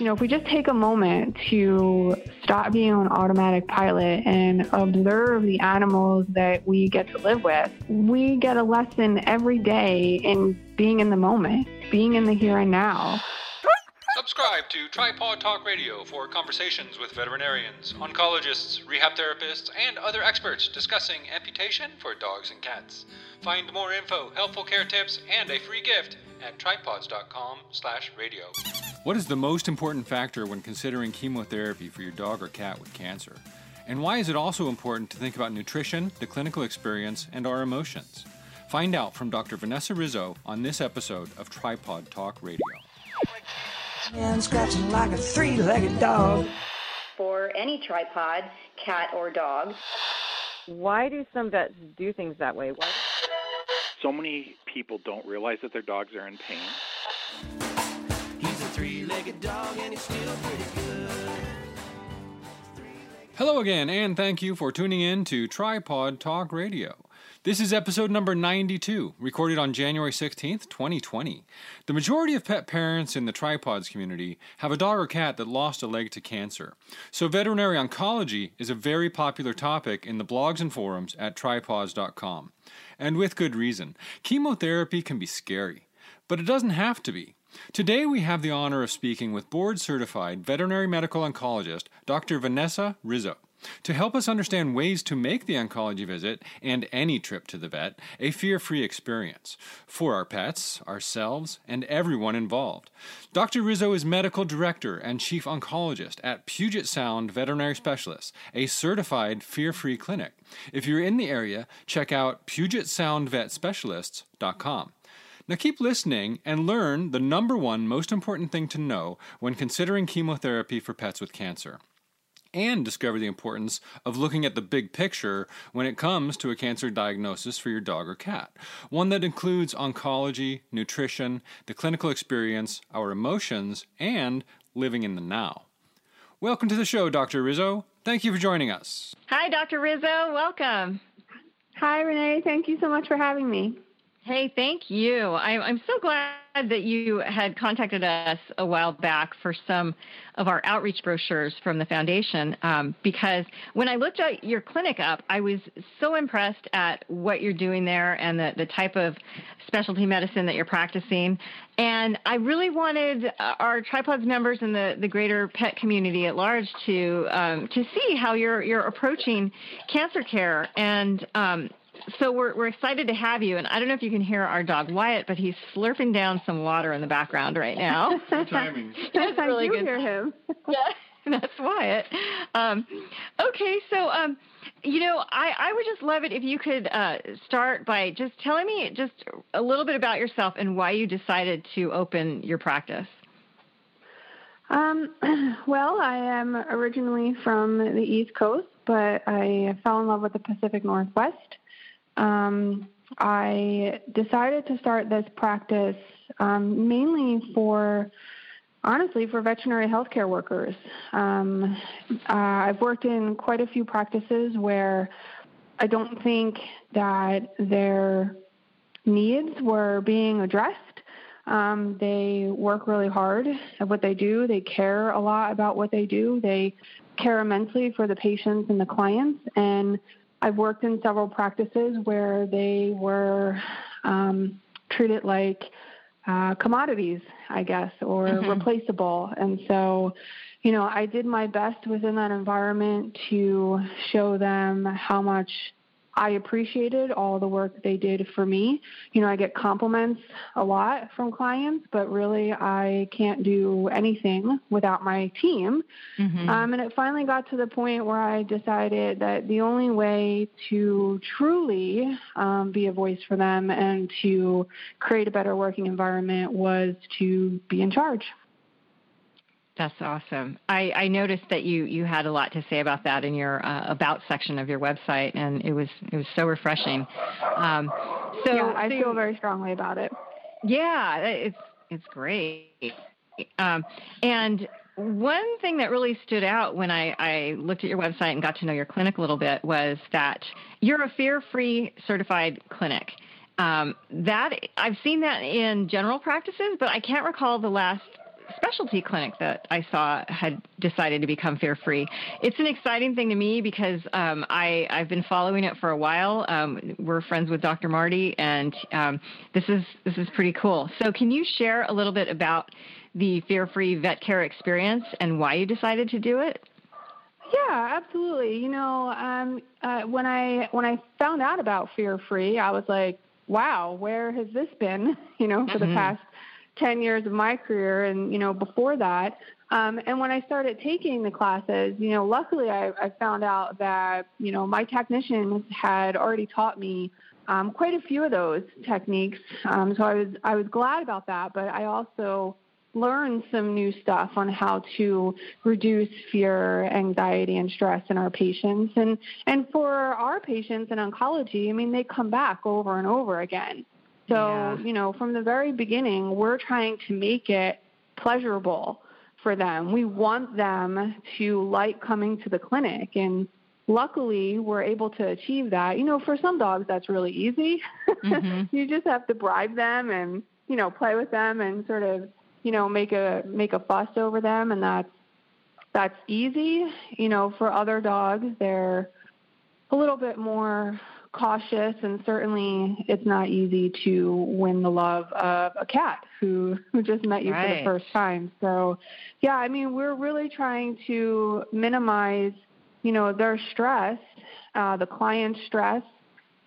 You know, if we just take a moment to stop being on automatic pilot and observe the animals that we get to live with, we get a lesson every day in being in the moment, being in the here and now. Subscribe to Tripod Talk Radio for conversations with veterinarians, oncologists, rehab therapists, and other experts discussing amputation for dogs and cats. Find more info, helpful care tips, and a free gift at tripods.com/radio. What is the most important factor when considering chemotherapy for your dog or cat with cancer? And why is it also important to think about nutrition, the clinical experience, and our emotions? Find out from Dr. Vanessa Rizzo on this episode of Tripod Talk Radio and scratching like a three-legged dog. For any tripod, cat or dog. Why do some vets do things that way? Why? So many people don't realize that their dogs are in pain. Hello again, and thank you for tuning in to Tripod Talk Radio. This is episode number 92, recorded on January 16th, 2020. The majority of pet parents in the tripods community have a dog or cat that lost a leg to cancer. So, veterinary oncology is a very popular topic in the blogs and forums at tripods.com. And with good reason. Chemotherapy can be scary, but it doesn't have to be. Today, we have the honor of speaking with board certified veterinary medical oncologist Dr. Vanessa Rizzo to help us understand ways to make the oncology visit and any trip to the vet a fear free experience for our pets, ourselves, and everyone involved. Dr. Rizzo is medical director and chief oncologist at Puget Sound Veterinary Specialists, a certified fear free clinic. If you're in the area, check out PugetSoundVetSpecialists.com. Now keep listening and learn the number one most important thing to know when considering chemotherapy for pets with cancer and discover the importance of looking at the big picture when it comes to a cancer diagnosis for your dog or cat. One that includes oncology, nutrition, the clinical experience, our emotions, and living in the now. Welcome to the show, Dr. Rizzo. Thank you for joining us. Hi, Dr. Rizzo. Welcome. Hi, Renee. Thank you so much for having me. Hey, thank you. I, I'm so glad that you had contacted us a while back for some of our outreach brochures from the foundation um, because when I looked at your clinic up, I was so impressed at what you're doing there and the, the type of specialty medicine that you're practicing. And I really wanted our tripods members and the, the greater pet community at large to um, to see how you're you're approaching cancer care and um, so we're we're excited to have you, and I don't know if you can hear our dog Wyatt, but he's slurping down some water in the background right now. Good timing. That's really I do good. hear him. yeah, that's Wyatt. Um, okay, so um, you know, I I would just love it if you could uh, start by just telling me just a little bit about yourself and why you decided to open your practice. Um, well, I am originally from the East Coast, but I fell in love with the Pacific Northwest um, I decided to start this practice um, mainly for, honestly, for veterinary healthcare workers. Um, uh, I've worked in quite a few practices where I don't think that their needs were being addressed. Um, they work really hard at what they do. They care a lot about what they do. They care immensely for the patients and the clients. And I've worked in several practices where they were um, treated like uh, commodities, I guess, or Mhm. replaceable. And so, you know, I did my best within that environment to show them how much I appreciated all the work they did for me. You know, I get compliments a lot from clients, but really I can't do anything without my team. Mm-hmm. Um, and it finally got to the point where I decided that the only way to truly um, be a voice for them and to create a better working environment was to be in charge. That's awesome. I, I noticed that you, you had a lot to say about that in your uh, about section of your website, and it was it was so refreshing. Um, so yeah, I so- feel very strongly about it. yeah, it's it's great. Um, and one thing that really stood out when I, I looked at your website and got to know your clinic a little bit was that you're a fear-free certified clinic. Um, that I've seen that in general practices, but I can't recall the last specialty clinic that I saw had decided to become fear free. It's an exciting thing to me because um, I, I've been following it for a while. Um, we're friends with Dr. Marty, and um, this is this is pretty cool. So, can you share a little bit about the fear free vet care experience and why you decided to do it? Yeah, absolutely. You know, um, uh, when I when I found out about Fear Free, I was like, wow, where has this been? You know, for mm-hmm. the past ten years of my career, and you know, before that. Um, and when I started taking the classes, you know, luckily I, I found out that you know my technicians had already taught me um, quite a few of those techniques. Um, so I was I was glad about that, but I also learned some new stuff on how to reduce fear, anxiety, and stress in our patients. And and for our patients in oncology, I mean, they come back over and over again. So yeah. you know, from the very beginning, we're trying to make it pleasurable for them. We want them to like coming to the clinic and luckily we're able to achieve that. You know, for some dogs that's really easy. Mm-hmm. you just have to bribe them and, you know, play with them and sort of you know make a make a fuss over them and that's that's easy you know for other dogs they're a little bit more cautious and certainly it's not easy to win the love of a cat who who just met you right. for the first time so yeah i mean we're really trying to minimize you know their stress uh, the client's stress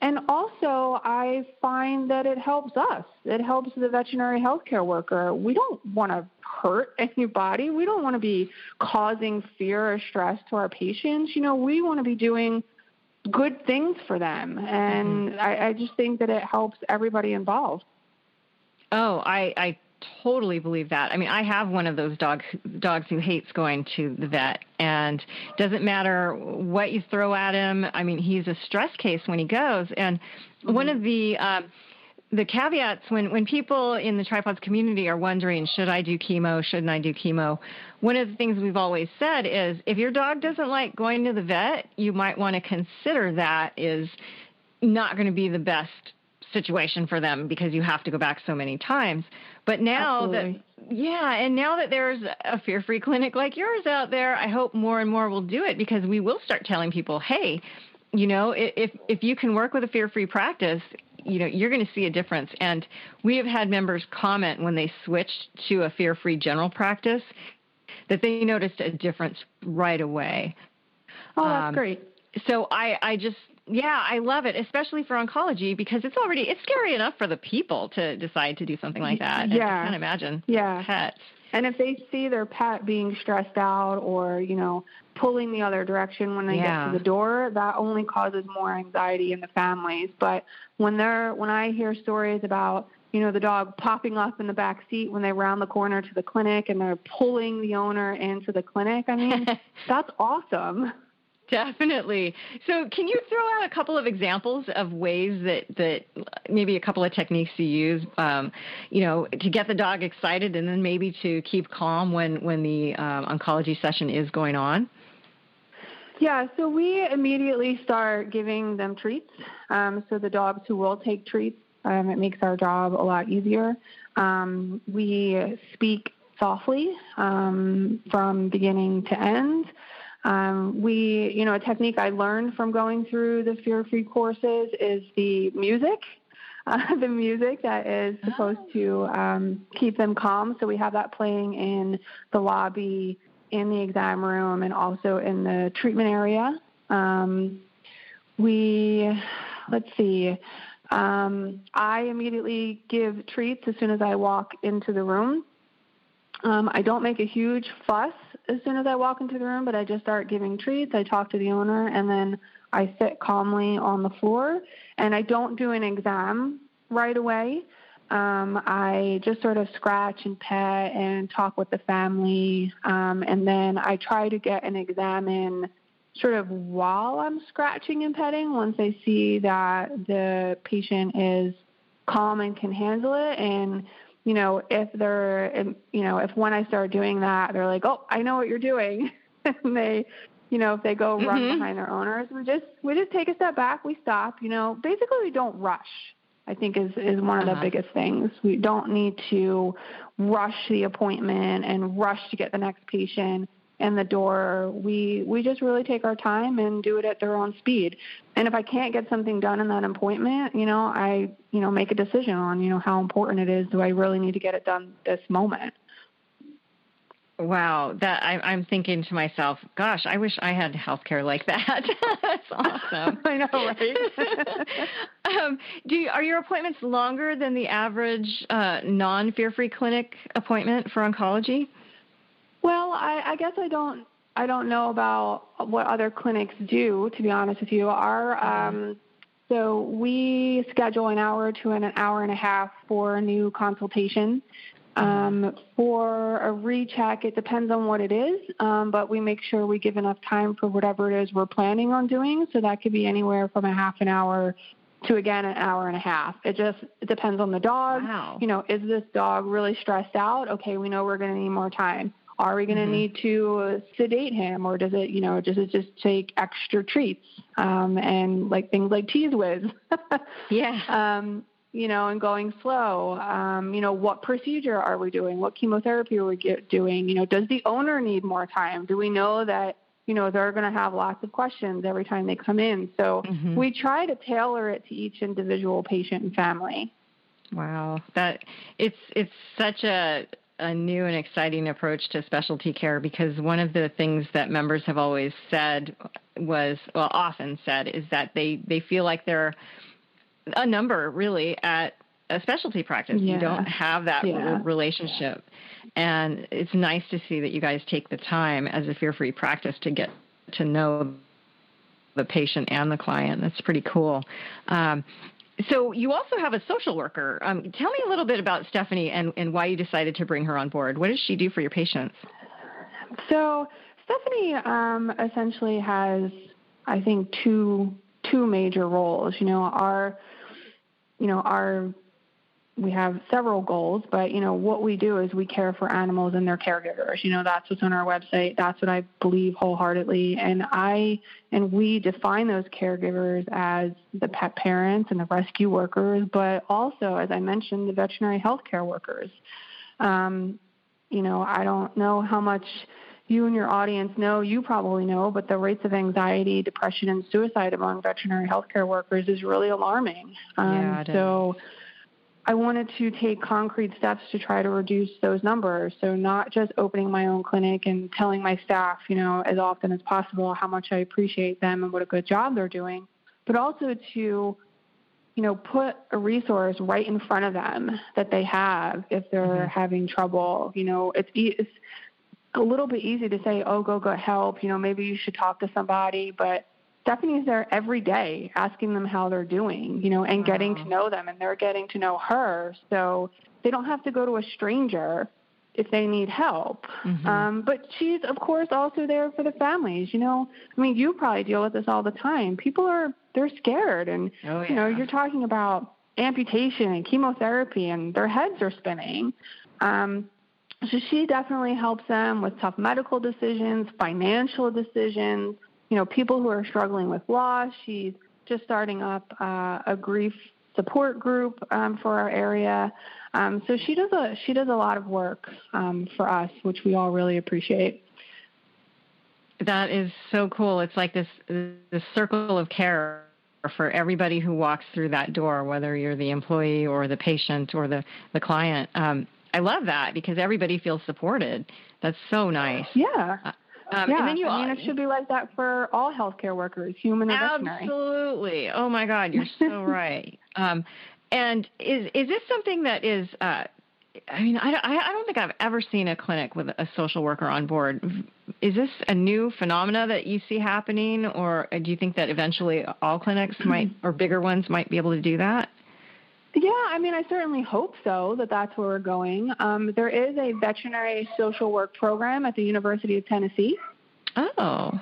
and also, I find that it helps us. It helps the veterinary healthcare worker. We don't want to hurt anybody. We don't want to be causing fear or stress to our patients. You know, we want to be doing good things for them. And mm-hmm. I, I just think that it helps everybody involved. Oh, I, I totally believe that. I mean, I have one of those dog dogs who hates going to the vet, and doesn't matter what you throw at him. I mean, he's a stress case when he goes. And mm-hmm. one of the um, the caveats when when people in the tripods community are wondering, should I do chemo? Shouldn't I do chemo? One of the things we've always said is, if your dog doesn't like going to the vet, you might want to consider that is not going to be the best situation for them because you have to go back so many times. But now Absolutely. that yeah, and now that there's a fear-free clinic like yours out there, I hope more and more will do it because we will start telling people, "Hey, you know, if if you can work with a fear-free practice, you know, you're going to see a difference." And we have had members comment when they switched to a fear-free general practice that they noticed a difference right away. Oh, that's um, great. So I I just yeah, I love it, especially for oncology because it's already it's scary enough for the people to decide to do something like that. Yeah, I can't imagine. Yeah, pets. And if they see their pet being stressed out or you know pulling the other direction when they yeah. get to the door, that only causes more anxiety in the families. But when they're when I hear stories about you know the dog popping up in the back seat when they round the corner to the clinic and they're pulling the owner into the clinic, I mean that's awesome. Definitely. So, can you throw out a couple of examples of ways that that maybe a couple of techniques you use, um, you know, to get the dog excited, and then maybe to keep calm when when the um, oncology session is going on? Yeah, so we immediately start giving them treats. Um, so the dogs who will take treats, um, it makes our job a lot easier. Um, we speak softly um, from beginning to end. Um, we, you know, a technique I learned from going through the fear free courses is the music. Uh, the music that is supposed to um, keep them calm. So we have that playing in the lobby, in the exam room, and also in the treatment area. Um, we, let's see, um, I immediately give treats as soon as I walk into the room. Um, I don't make a huge fuss as soon as I walk into the room, but I just start giving treats. I talk to the owner, and then I sit calmly on the floor. And I don't do an exam right away. Um, I just sort of scratch and pet and talk with the family, um, and then I try to get an exam in sort of while I'm scratching and petting once I see that the patient is calm and can handle it. And you know, if they're, you know, if when I start doing that, they're like, oh, I know what you're doing, and they, you know, if they go mm-hmm. run behind their owners, we just we just take a step back, we stop, you know, basically we don't rush I think is is one of Uh-huh. the biggest things. We don't need to rush the appointment and rush to get the next patient in the door. We we just really take our time and do it at their own speed. And if I can't get something done in that appointment, you know, I you know make a decision on you know how important it is. Do I really need to get it done this moment? Wow, that I, I'm thinking to myself, gosh, I wish I had healthcare like that. That's awesome. I know, right? um, do you, are your appointments longer than the average uh, non-fear free clinic appointment for oncology? Well, I, I guess I don't I don't know about what other clinics do. To be honest with you, our um, so we schedule an hour to an hour and a half for a new consultation. Um, for a recheck, it depends on what it is, um, but we make sure we give enough time for whatever it is we're planning on doing. So that could be anywhere from a half an hour to again an hour and a half. It just it depends on the dog. Wow. You know, is this dog really stressed out? Okay, we know we're going to need more time. Are we going to Mhm. need to sedate him, or does it, you know, does it just take extra treats um, and like things like Cheez Whiz? Yeah. um, you know, and going slow. Um, you know, what procedure are we doing? What chemotherapy are we get, doing? You know, does the owner need more time? Do we know that you know they're going to have lots of questions every time they come in? So Mhm. we try to tailor it to each individual patient and family. Wow, that it's it's such a a new and exciting approach to specialty care because one of the things that members have always said was well often said is that they they feel like they're a number really at a specialty practice. You don't have that Yeah. re- relationship. And it's nice to see that you guys take the time as a fear-free practice to get to know the patient and the client. That's pretty cool. Um, so you also have a social worker. Um, tell me a little bit about Stephanie and, and why you decided to bring her on board. What does she do for your patients? So Stephanie um, essentially has, I think, two two major roles. You know, our you know our we have several goals, but you know what we do is we care for animals and their caregivers. You know that's what's on our website. That's what I believe wholeheartedly, and I and we define those caregivers as the pet parents and the rescue workers, but also, as I mentioned, the veterinary healthcare workers. Um, you know, I don't know how much you and your audience know, you probably know, but the rates of anxiety, depression, and suicide among veterinary healthcare workers is really alarming. Um, Yeah, it is. I wanted to take concrete steps to try to reduce those numbers. So not just opening my own clinic and telling my staff, you know, as often as possible how much I appreciate them and what a good job they're doing, but also to you know, put a resource right in front of them that they have if they're Mhm. having trouble. You know, it's e- it's a little bit easy to say, "Oh, go get help." You know, maybe you should talk to somebody, but Stephanie's there every day asking them how they're doing, you know, and getting to know them and they're getting to know her. So they don't have to go to a stranger if they need help. Mhm. Um, but she's, of course, also there for the families. You know, I mean, you probably deal with this all the time. People are, they're scared. And, Oh, you know, you're talking about amputation and chemotherapy, and their heads are spinning. Um, so she definitely helps them with tough medical decisions, financial decisions, you know, people who are struggling with loss. She's just starting up uh, a grief support group um, for our area. Um, so she does a she does a lot of work um, for us, which we all really appreciate. That is so cool. It's like this this circle of care for everybody who walks through that door, whether you're the employee or the patient or the the client. Um, I love that because everybody feels supported. That's so nice. Yeah. Um, yeah, and then you I mean, it should be like that for all healthcare workers, human or. Absolutely. Oh my God, you're so right. Um, and is is this something that is? Uh, I mean, I, I I don't think I've ever seen a clinic with a social worker on board. Is this a new phenomena that you see happening, or do you think that eventually all clinics might, or bigger ones, might be able to do that? Yeah, I mean, I certainly hope so that that's where we're going. Um, there is a veterinary social work program at the University of Tennessee. Oh,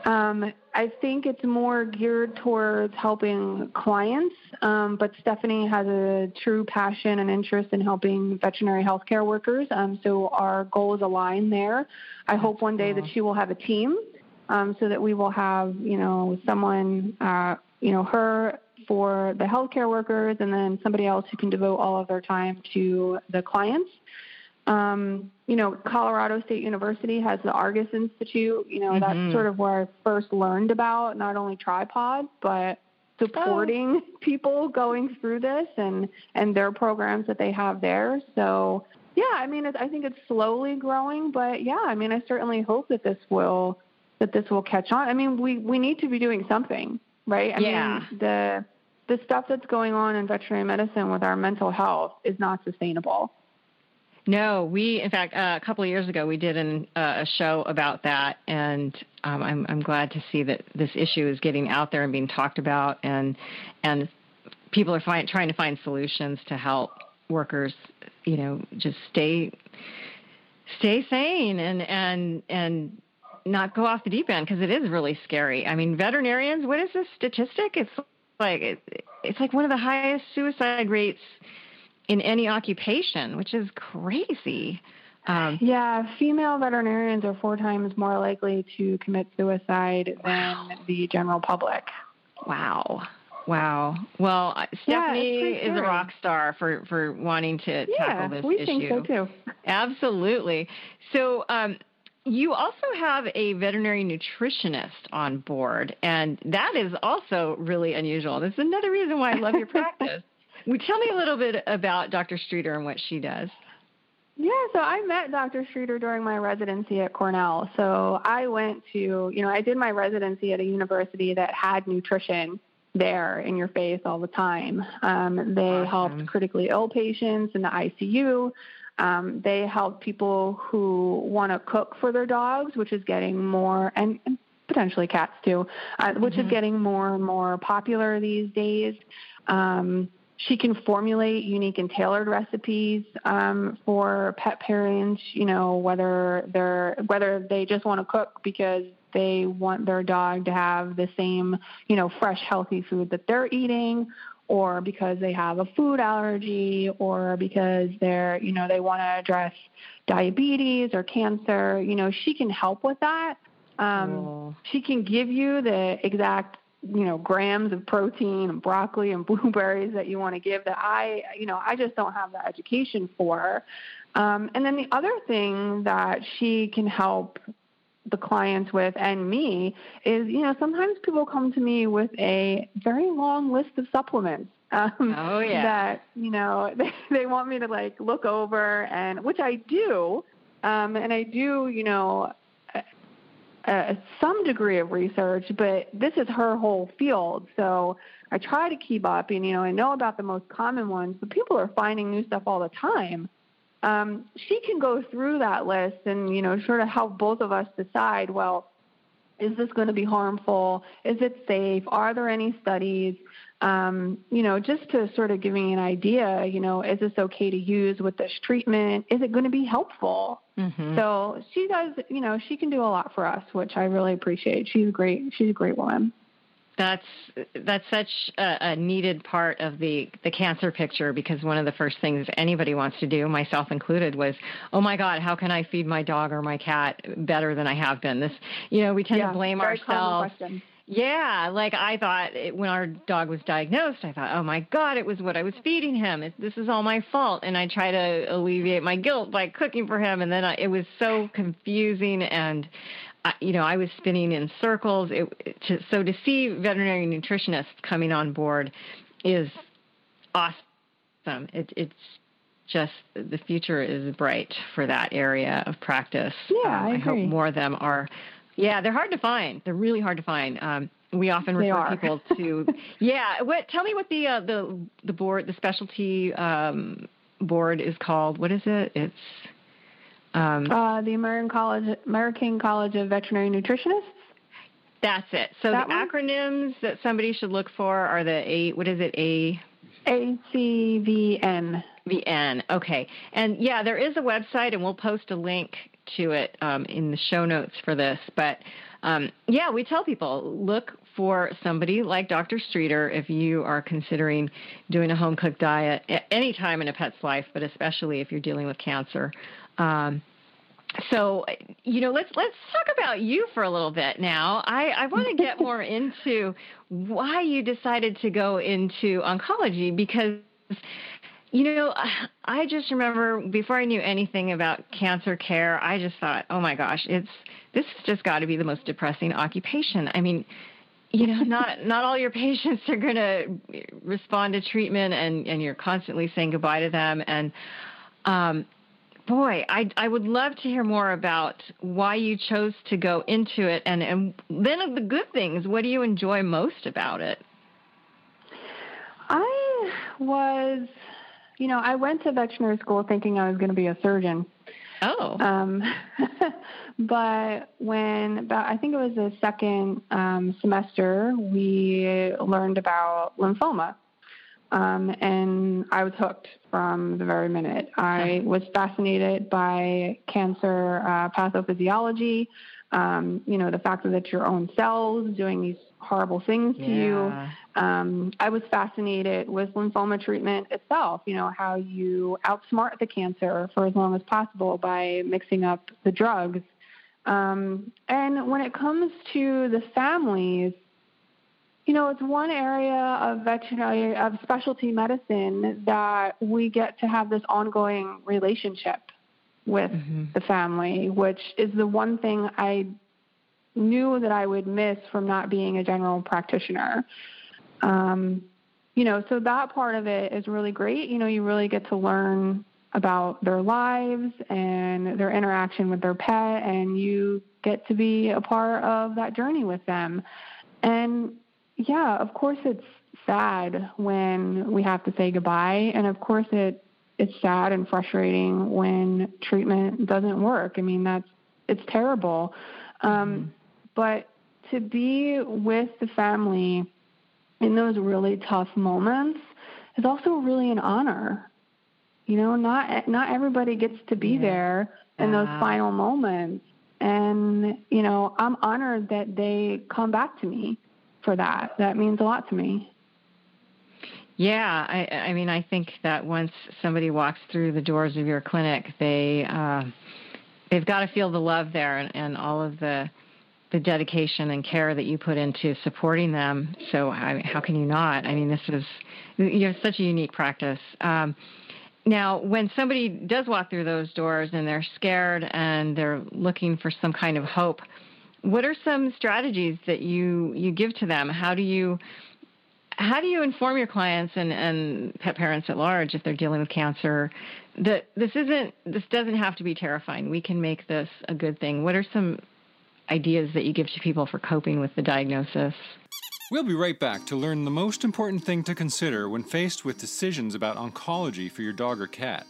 Um, I think it's more geared towards helping clients, um, but Stephanie has a true passion and interest in helping veterinary healthcare workers. Um, so our goals align there. I hope one day cool. that she will have a team, um, so that we will have, you know, someone, uh, you know, her for the healthcare workers and then somebody else who can devote all of their time to the clients. Um, you know, Colorado State University has the Argus Institute. You know, Mhm. that's sort of where I first learned about not only tripod, but supporting people going through this and and their programs that they have there. So yeah, I mean, I think it's slowly growing, but yeah, I mean, I certainly hope that this will that this will catch on. I mean, we we need to be doing something, right? I Yeah. mean, the the stuff that's going on in veterinary medicine with our mental health is not sustainable. No, we in fact uh, a couple of years ago we did an, uh, a show about that, and um, I'm I'm glad to see that this issue is getting out there and being talked about, and and people are find, trying to find solutions to help workers, you know, just stay stay sane and and and not go off the deep end because it is really scary. I mean, veterinarians, what is this statistic? It's like it, it's like one of the highest suicide rates in any occupation, which is crazy. Um, Yeah, female veterinarians are four times more likely to commit suicide Wow. than the general public. wow. Wow. Well, uh, Yeah, Stephanie is a rock star for, for wanting to Yeah, tackle this we issue. think so too. Absolutely. So, um, you also have a veterinary nutritionist on board, and that is also really unusual. That's another reason why I love your practice. Well, tell me a little bit about Dr. Streeter and what she does. Yeah, so I met Dr. Streeter during my residency at Cornell. So I went to, you know, I did my residency at a university that had nutrition there in your face all the time. Um, they Awesome. helped critically ill patients in the ICU. Um, they help people who want to cook for their dogs, which is getting more, and, and potentially cats too, uh, which is Mhm. getting more and more popular these days. Um, she can formulate unique and tailored recipes um, for pet parents. You know, whether they're whether they just want to cook because they want their dog to have the same, you know, fresh, healthy food that they're eating, or because they have a food allergy, or because they're, you know, they want to address diabetes or cancer. You know, she can help with that. Um, Cool. she can give you the exact you know grams of protein and broccoli and blueberries that you want to give that i you know i just don't have the education for um, and then the other thing that she can help the clients with and me is you know sometimes people come to me with a very long list of supplements um, Oh, yeah. that you know they, they want me to like look over and which i do um, and i do you know uh, some degree of research, but this is her whole field. So I try to keep up, and you know, I know about the most common ones, but people are finding new stuff all the time. Um, she can go through that list and you know, sort of help both of us decide. Well, is this going to be harmful? Is it safe? Are there any studies? Um, you know, just to sort of give me an idea, you know, is this okay to use with this treatment? Is it going to be helpful? Mhm. So she does, you know, she can do a lot for us, which I really appreciate. She's great. She's a great woman. That's that's such a, a needed part of the the cancer picture because one of the first things anybody wants to do, myself included, was, oh my God, how can I feed my dog or my cat better than I have been? This, you know, we tend to blame ourselves. Yeah, like I thought it, when our dog was diagnosed, I thought, oh my God, it was what I was feeding him. It, this is all my fault. And I try to alleviate my guilt by cooking for him. And then I, it was so confusing. And, you know, I was spinning in circles. It, to, so to see veterinary nutritionists coming on board is awesome. It, it's just the future is bright for that area of practice. Yeah, I I hope more of them are. Yeah, they're hard to find. They're really hard to find. Um, we often They refer are. people to. yeah, what? Tell me what the uh, the the board, the specialty um, board is called. What is it? It's um, Uh, the American College, American College of Veterinary Nutritionists. that's it. So that the one? acronyms that somebody should look for are the A. What is it? A. ACVN. VN. Okay. And yeah, there is a website, and we'll post a link to it um, in the show notes for this. But um, yeah, we tell people look for somebody like Dr. Streeter if you are considering doing a home cooked diet at any time in a pet's life, but especially if you're dealing with cancer. Um, so you know let's let's talk about you for a little bit now. I i want to get more into why you decided to go into oncology because you know i just remember before i knew anything about cancer care i just thought oh my gosh it's this has just got to be the most depressing occupation. I mean you know not not all your patients are going to respond to treatment and and you're constantly saying goodbye to them. And um boy, I, I would love to hear more about why you chose to go into it, and and then of the good things. What do you enjoy most about it? I was, you know, I went to veterinary school thinking I was going to be a surgeon. Oh. Um, but when about I think it was the second um, semester, we learned about lymphoma. Um, and I was hooked from the very minute. I was fascinated by cancer uh, pathophysiology. Um, you know, the fact that your own cells doing these horrible things to yeah. you. Um, I was fascinated with lymphoma treatment itself. You know, how you outsmart the cancer for as long as possible by mixing up the drugs. Um, and when it comes to the families, you know, it's one area of veterinary, of specialty medicine that we get to have this ongoing relationship with mm-hmm. the family, which is the one thing I knew that I would miss from not being a general practitioner. Um, you know, so that part of it is really great. You know, you really get to learn about their lives and their interaction with their pet, and you get to be a part of that journey with them. And yeah, of course it's sad when we have to say goodbye, and of course it it's sad and frustrating when treatment doesn't work. I mean that's it's terrible, um, mm-hmm. but to be with the family in those really tough moments is also really an honor. You know, not not everybody gets to be yeah. there in those final moments. And, you know, I'm honored that they come back to me for that. That means a lot to me. Yeah, I, I mean, I think that once somebody walks through the doors of your clinic, they uh, they've got to feel the love there and, and all of the the dedication and care that you put into supporting them. So I, how can you not? I mean, this is you have such a unique practice. Um, now, when somebody does walk through those doors and they're scared and they're looking for some kind of hope, what are some strategies that you you give to them? How do you how do you inform your clients and, and pet parents at large if they're dealing with cancer that this isn't this doesn't have to be terrifying. We can make this a good thing. What are some ideas that you give to people for coping with the diagnosis? We'll be right back to learn the most important thing to consider when faced with decisions about oncology for your dog or cat.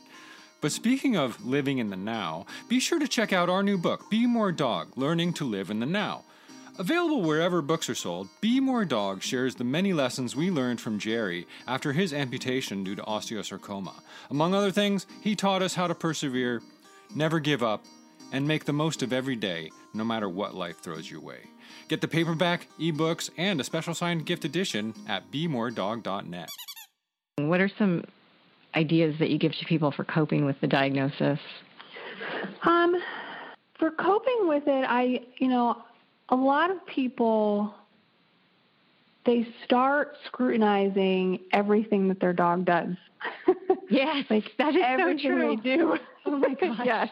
But speaking of living in the now, be sure to check out our new book, Be More Dog Learning to Live in the Now. Available wherever books are sold, Be More Dog shares the many lessons we learned from Jerry after his amputation due to osteosarcoma. Among other things, he taught us how to persevere, never give up, and make the most of every day, no matter what life throws your way. Get the paperback, ebooks, and a special signed gift edition at bemoredog.net. What are some ideas that you give to people for coping with the diagnosis? Um, for coping with it, I, you know, a lot of people they start scrutinizing everything that their dog does. yes, like that is everything so true. they do. Oh my gosh. yes,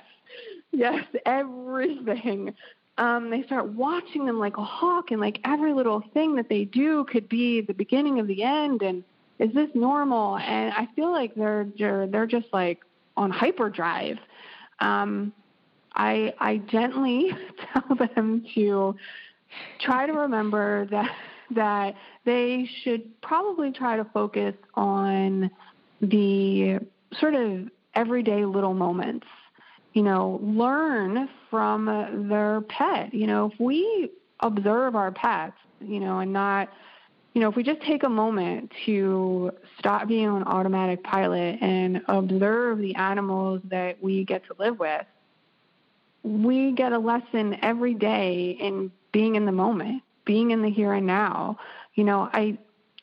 yes, everything. Um, they start watching them like a hawk, and like every little thing that they do could be the beginning of the end. And is this normal? And I feel like they're they're they're just like on hyperdrive. Um, I I gently tell them to try to remember that that they should probably try to focus on the sort of everyday little moments. You know, learn from their pet. You know, if we observe our pets, you know, and not you know, if we just take a moment to stop being on automatic pilot and observe the animals that we get to live with, we get a lesson every day in being in the moment, being in the here and now. You know, I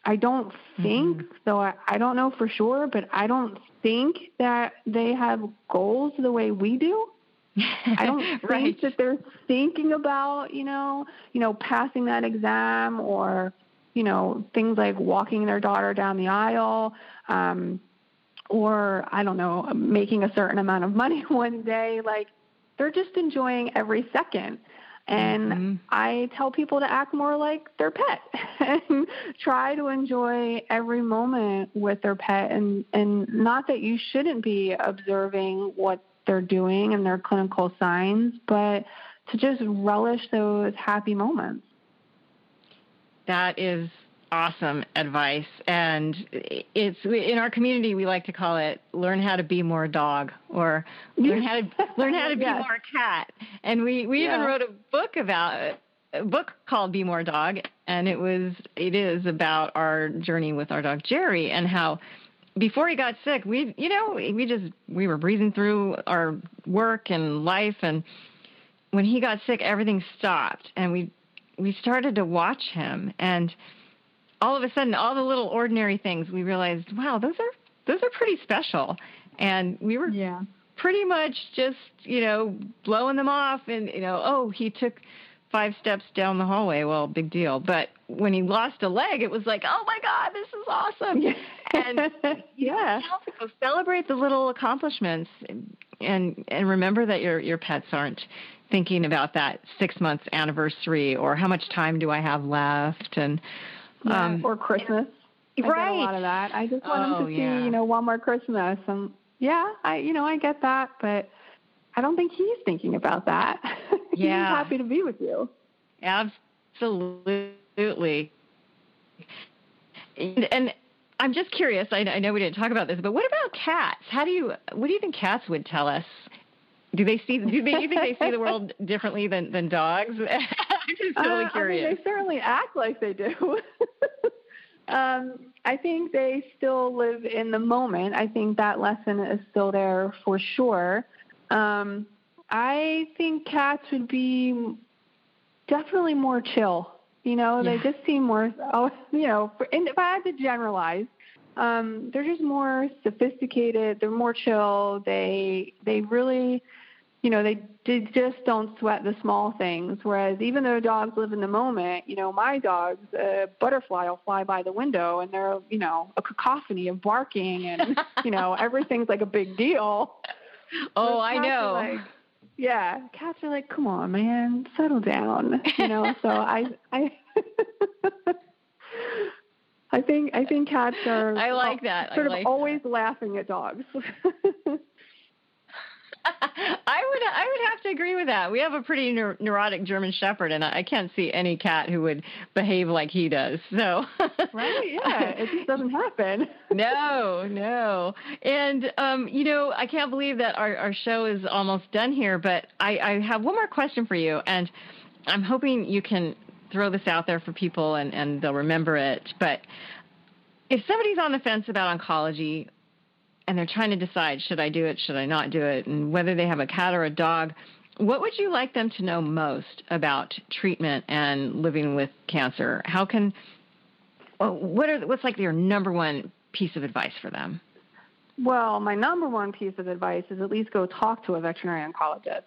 I don't think, mm-hmm. though I, I don't know for sure, but I don't think that they have goals the way we do. I don't right. think that they're thinking about, you know, you know, passing that exam or, you know, things like walking their daughter down the aisle, um, or I don't know, making a certain amount of money one day. Like they're just enjoying every second. And mm-hmm. I tell people to act more like their pet and try to enjoy every moment with their pet and, and not that you shouldn't be observing what they're doing and their clinical signs, but to just relish those happy moments. That is awesome advice. And it's in our community we like to call it learn how to be more dog or learn how to learn how to be yes. more cat. And we we yeah. even wrote a book about a book called be more dog. And it was it is about our journey with our dog jerry and how before he got sick we you know we just we were breezing through our work and life. And when he got sick everything stopped. And we we started to watch him and all of a sudden, all the little ordinary things, we realized, wow, those are those are pretty special, and we were yeah. pretty much just you know blowing them off, and you know, oh, he took five steps down the hallway. Well, big deal. But when he lost a leg, it was like, oh my God, this is awesome. and yeah, celebrate the little accomplishments, and and remember that your your pets aren't thinking about that six months anniversary or how much time do I have left and yeah, um, or Christmas. I right. a lot of that. I just want oh, them to see, yeah. you know, one more Christmas. And yeah, I, you know, I get that, but I don't think he's thinking about that. Yeah. he's happy to be with you. Absolutely. And, and I'm just curious. I, I know we didn't talk about this, but what about cats? How do you? What do you think cats would tell us? Do they see? Do they? You think they see the world differently than than dogs? I'm just totally uh, curious. I mean, they certainly act like they do. um, I think they still live in the moment. I think that lesson is still there for sure. Um, I think cats would be definitely more chill. You know, Yeah. they just seem more. Oh, you know, for, and if I had to generalize, um, they're just more sophisticated. They're more chill. They they really, you know, they, they just don't sweat the small things. Whereas even though dogs live in the moment, you know, my dogs, a butterfly will fly by the window and they're, you know, a cacophony of barking and you know everything's like a big deal. oh, I know. like- yeah, cats are like, come on, man, settle down. You know, so I, I, I think I think cats are. I like that. I Sort like of always laughing at dogs. I would I would have to agree with that. We have a pretty neur- neurotic German Shepherd, and I I can't see any cat who would behave like he does. So right? Yeah, it just doesn't happen. no, no. And um, you know, I can't believe that our, our show is almost done here, but I, I have one more question for you, and I'm hoping you can throw this out there for people and, and they'll remember it. But if somebody's on the fence about oncology and they're trying to decide should I do it, should I not do it, and whether they have a cat or a dog, what would you like them to know most about treatment and living with cancer? How can what are what's like your number one piece of advice for them? Well, my number one piece of advice is at least go talk to a veterinary oncologist.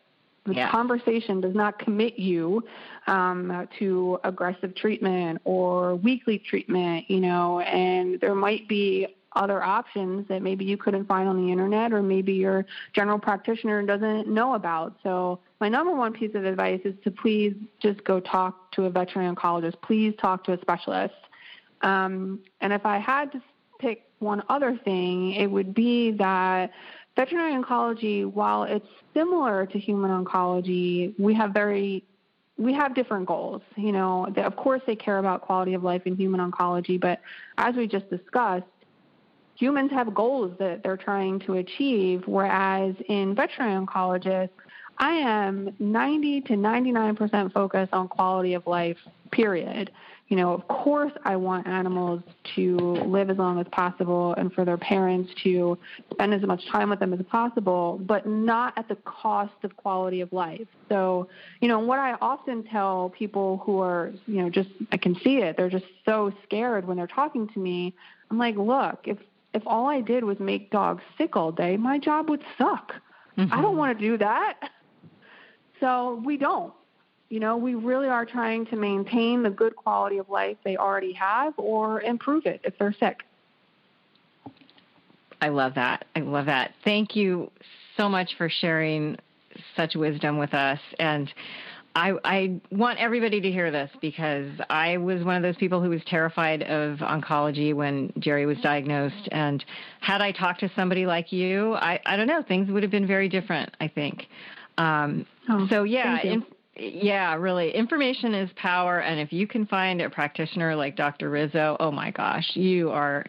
The Yeah. conversation does not commit you um, to aggressive treatment or weekly treatment, you know, and there might be other options that maybe you couldn't find on the internet or maybe your general practitioner doesn't know about. So, my number one piece of advice is to please just go talk to a veterinary oncologist. Please talk to a specialist. Um, and if I had to pick one other thing, it would be that veterinary oncology, while it's similar to human oncology, we have very we have different goals. You know, of course they care about quality of life in human oncology, but as we just discussed, humans have goals that they're trying to achieve, whereas in veterinary oncologists, I am 90 to 99% focused on quality of life, period. You know, of course, I want animals to live as long as possible and for their parents to spend as much time with them as possible, but not at the cost of quality of life. So, you know, what I often tell people who are, you know, just, I can see it, they're just so scared when they're talking to me. I'm like, look, if, if all I did was make dogs sick all day, my job would suck. I don't mm-hmm. want to do that. So we don't. You know, we really are trying to maintain the good quality of life they already have or improve it if they're sick. I love that. I love that. Thank you so much for sharing such wisdom with us. And I, I, want everybody to hear this because I was one of those people who was terrified of oncology when Jerry was diagnosed. And had I talked to somebody like you, I, I don't know, things would have been very different, I think. Um, oh, so, yeah, yeah, really. Information is power, and if you can find a practitioner like Dr. Rizzo, oh my gosh, you are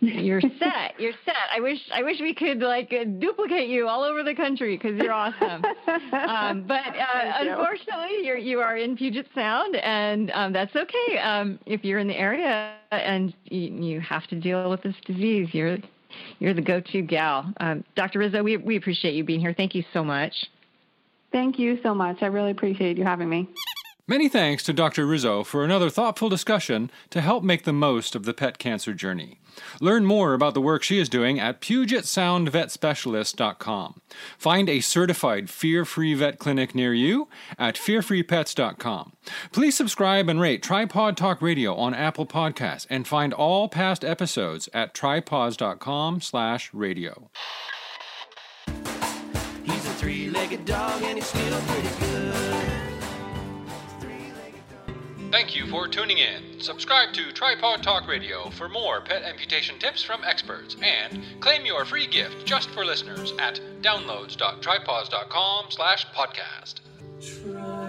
you're set. You're set. I wish I wish we could like duplicate you all over the country because you're awesome. um, but uh, unfortunately, you're you are in Puget Sound, and um, that's okay. Um, if you're in the area and you, you have to deal with this disease, you're you're the go-to gal. Um, Dr. Rizzo, we we appreciate you being here. Thank you so much. Thank you so much. I really appreciate you having me. Many thanks to Dr. Rizzo for another thoughtful discussion to help make the most of the pet cancer journey. Learn more about the work she is doing at PugetSoundVetSpecialist.com. Find a certified fear free vet clinic near you at fearfreepets.com. Please subscribe and rate Tripawds Talk Radio on Apple Podcasts and find all past episodes at tripawds.com slash radio three-legged dog and he's still pretty good. Thank you for tuning in. Subscribe to Tripawds Talk Radio for more pet amputation tips from experts and claim your free gift just for listeners at downloads.tripawds.com slash podcast.